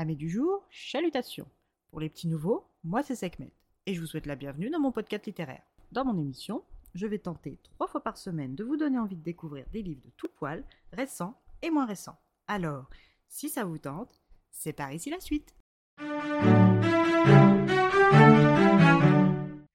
Amis du jour, chalutations. Pour les petits nouveaux, moi c'est Sekhmet et je vous souhaite la bienvenue dans mon podcast littéraire. Dans mon émission, je vais tenter trois fois par semaine de vous donner envie de découvrir des livres de tout poil, récents et moins récents. Alors, si ça vous tente, c'est par ici la suite.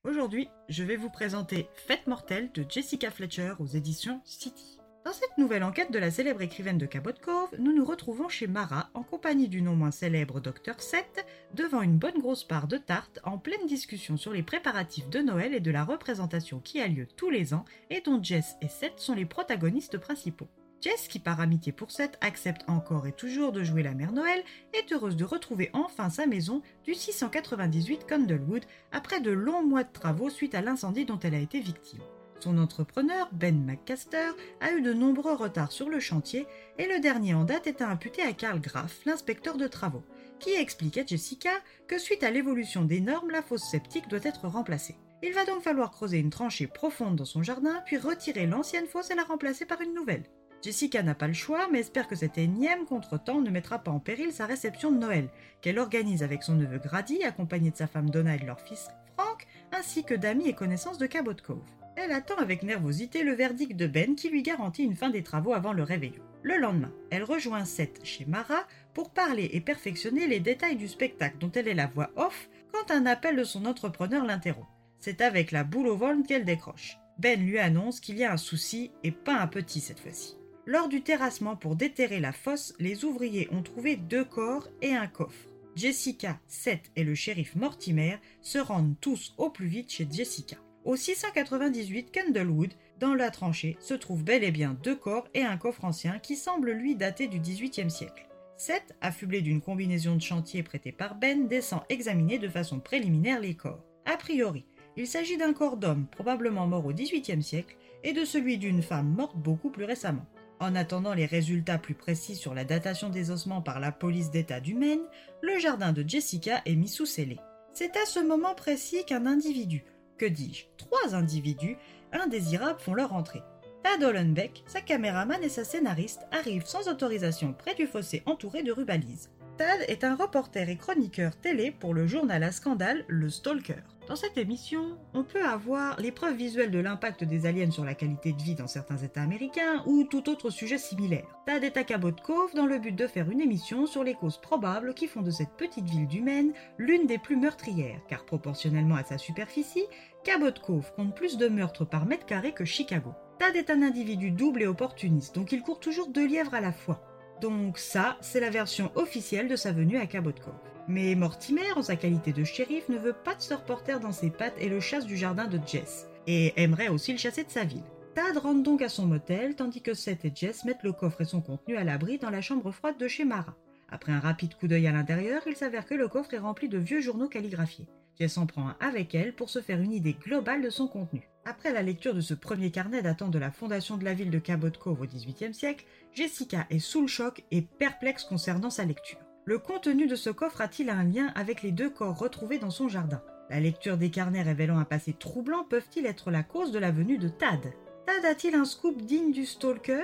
Aujourd'hui, je vais vous présenter Fête mortelle de Jessica Fletcher aux éditions City. Dans cette nouvelle enquête de la célèbre écrivaine de Cabot Cove, nous nous retrouvons chez Mara en compagnie du non moins célèbre Dr Seth devant une bonne grosse part de tarte en pleine discussion sur les préparatifs de Noël et de la représentation qui a lieu tous les ans et dont Jess et Seth sont les protagonistes principaux. Jess, qui par amitié pour Seth accepte encore et toujours de jouer la mère Noël, est heureuse de retrouver enfin sa maison du 698 Candlewood après de longs mois de travaux suite à l'incendie dont elle a été victime. Son entrepreneur, Ben McCaster, a eu de nombreux retards sur le chantier et le dernier en date est imputé à Karl Graff, l'inspecteur de travaux, qui explique à Jessica que suite à l'évolution des normes, la fosse septique doit être remplacée. Il va donc falloir creuser une tranchée profonde dans son jardin, puis retirer l'ancienne fosse et la remplacer par une nouvelle. Jessica n'a pas le choix, mais espère que cet énième contretemps ne mettra pas en péril sa réception de Noël, qu'elle organise avec son neveu Grady, accompagné de sa femme Donna et de leur fils Frank, ainsi que d'amis et connaissances de Cabot Cove. Elle attend avec nervosité le verdict de Ben qui lui garantit une fin des travaux avant le réveillon. Le lendemain, elle rejoint Seth chez Mara pour parler et perfectionner les détails du spectacle dont elle est la voix off quand un appel de son entrepreneur l'interrompt. C'est avec la boule au ventre qu'elle décroche. Ben lui annonce qu'il y a un souci et pas un petit cette fois-ci. Lors du terrassement pour déterrer la fosse, les ouvriers ont trouvé deux corps et un coffre. Jessica, Seth et le shérif Mortimer se rendent tous au plus vite chez Jessica. Au 698 Candlewood, dans la tranchée, se trouvent bel et bien deux corps et un coffre ancien qui semble lui dater du XVIIIe siècle. Seth, affublé d'une combinaison de chantier prêtée par Ben, descend examiner de façon préliminaire les corps. A priori, il s'agit d'un corps d'homme probablement mort au XVIIIe siècle et de celui d'une femme morte beaucoup plus récemment. En attendant les résultats plus précis sur la datation des ossements par la police d'État du Maine, le jardin de Jessica est mis sous scellé. C'est à ce moment précis qu'un individu, que dis-je, trois individus indésirables font leur entrée. Tad Hollenbeck, sa caméraman et sa scénariste arrivent sans autorisation près du fossé entouré de rubalises. Tad est un reporter et chroniqueur télé pour le journal à scandale Le Stalker. Dans cette émission, on peut avoir les preuves visuelles de l'impact des aliens sur la qualité de vie dans certains États américains ou tout autre sujet similaire. Tad est à Cabot Cove dans le but de faire une émission sur les causes probables qui font de cette petite ville du Maine l'une des plus meurtrières, car proportionnellement à sa superficie, Cabot Cove compte plus de meurtres par mètre carré que Chicago. Tad est un individu double et opportuniste, donc il court toujours deux lièvres à la fois. Donc ça, c'est la version officielle de sa venue à Cabot Cove. Mais Mortimer, en sa qualité de shérif, ne veut pas de ce reporter dans ses pattes et le chasse du jardin de Jess, et aimerait aussi le chasser de sa ville. Tad rentre donc à son motel, tandis que Seth et Jess mettent le coffre et son contenu à l'abri dans la chambre froide de chez Mara. Après un rapide coup d'œil à l'intérieur, il s'avère que le coffre est rempli de vieux journaux calligraphiés. Jess en prend avec elle pour se faire une idée globale de son contenu. Après la lecture de ce premier carnet datant de la fondation de la ville de Cabot Cove au XVIIIe siècle, Jessica est sous le choc et perplexe concernant sa lecture. Le contenu de ce coffre a-t-il un lien avec les deux corps retrouvés dans son jardin? La lecture des carnets révélant un passé troublant peuvent-ils être la cause de la venue de Tad? Tad a-t-il un scoop digne du stalker?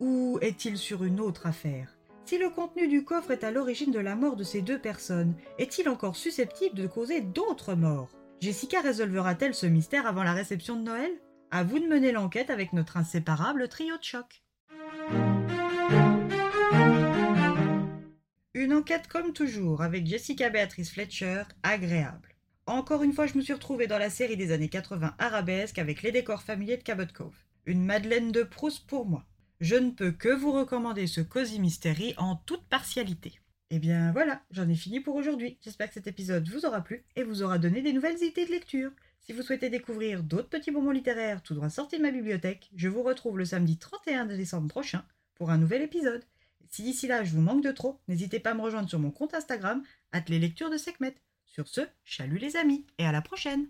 Ou est-il sur une autre affaire? Si le contenu du coffre est à l'origine de la mort de ces deux personnes, est-il encore susceptible de causer d'autres morts? Jessica résolvera-t-elle ce mystère avant la réception de Noël? À vous de mener l'enquête avec notre inséparable trio de choc. Une enquête comme toujours avec Jessica Béatrice Fletcher, agréable. Encore une fois, je me suis retrouvée dans la série des années 80 arabesque avec les décors familiers de Cabot Cove. Une Madeleine de Proust pour moi. Je ne peux que vous recommander ce Cozy Mystery en toute partialité. Et eh bien voilà, j'en ai fini pour aujourd'hui. J'espère que cet épisode vous aura plu et vous aura donné des nouvelles idées de lecture. Si vous souhaitez découvrir d'autres petits bonbons littéraires tout droit sortis de ma bibliothèque, je vous retrouve le samedi 31 décembre prochain pour un nouvel épisode. Si d'ici là je vous manque de trop, n'hésitez pas à me rejoindre sur mon compte Instagram, les lectures de Sekhmet. Sur ce, chalut les amis et à la prochaine!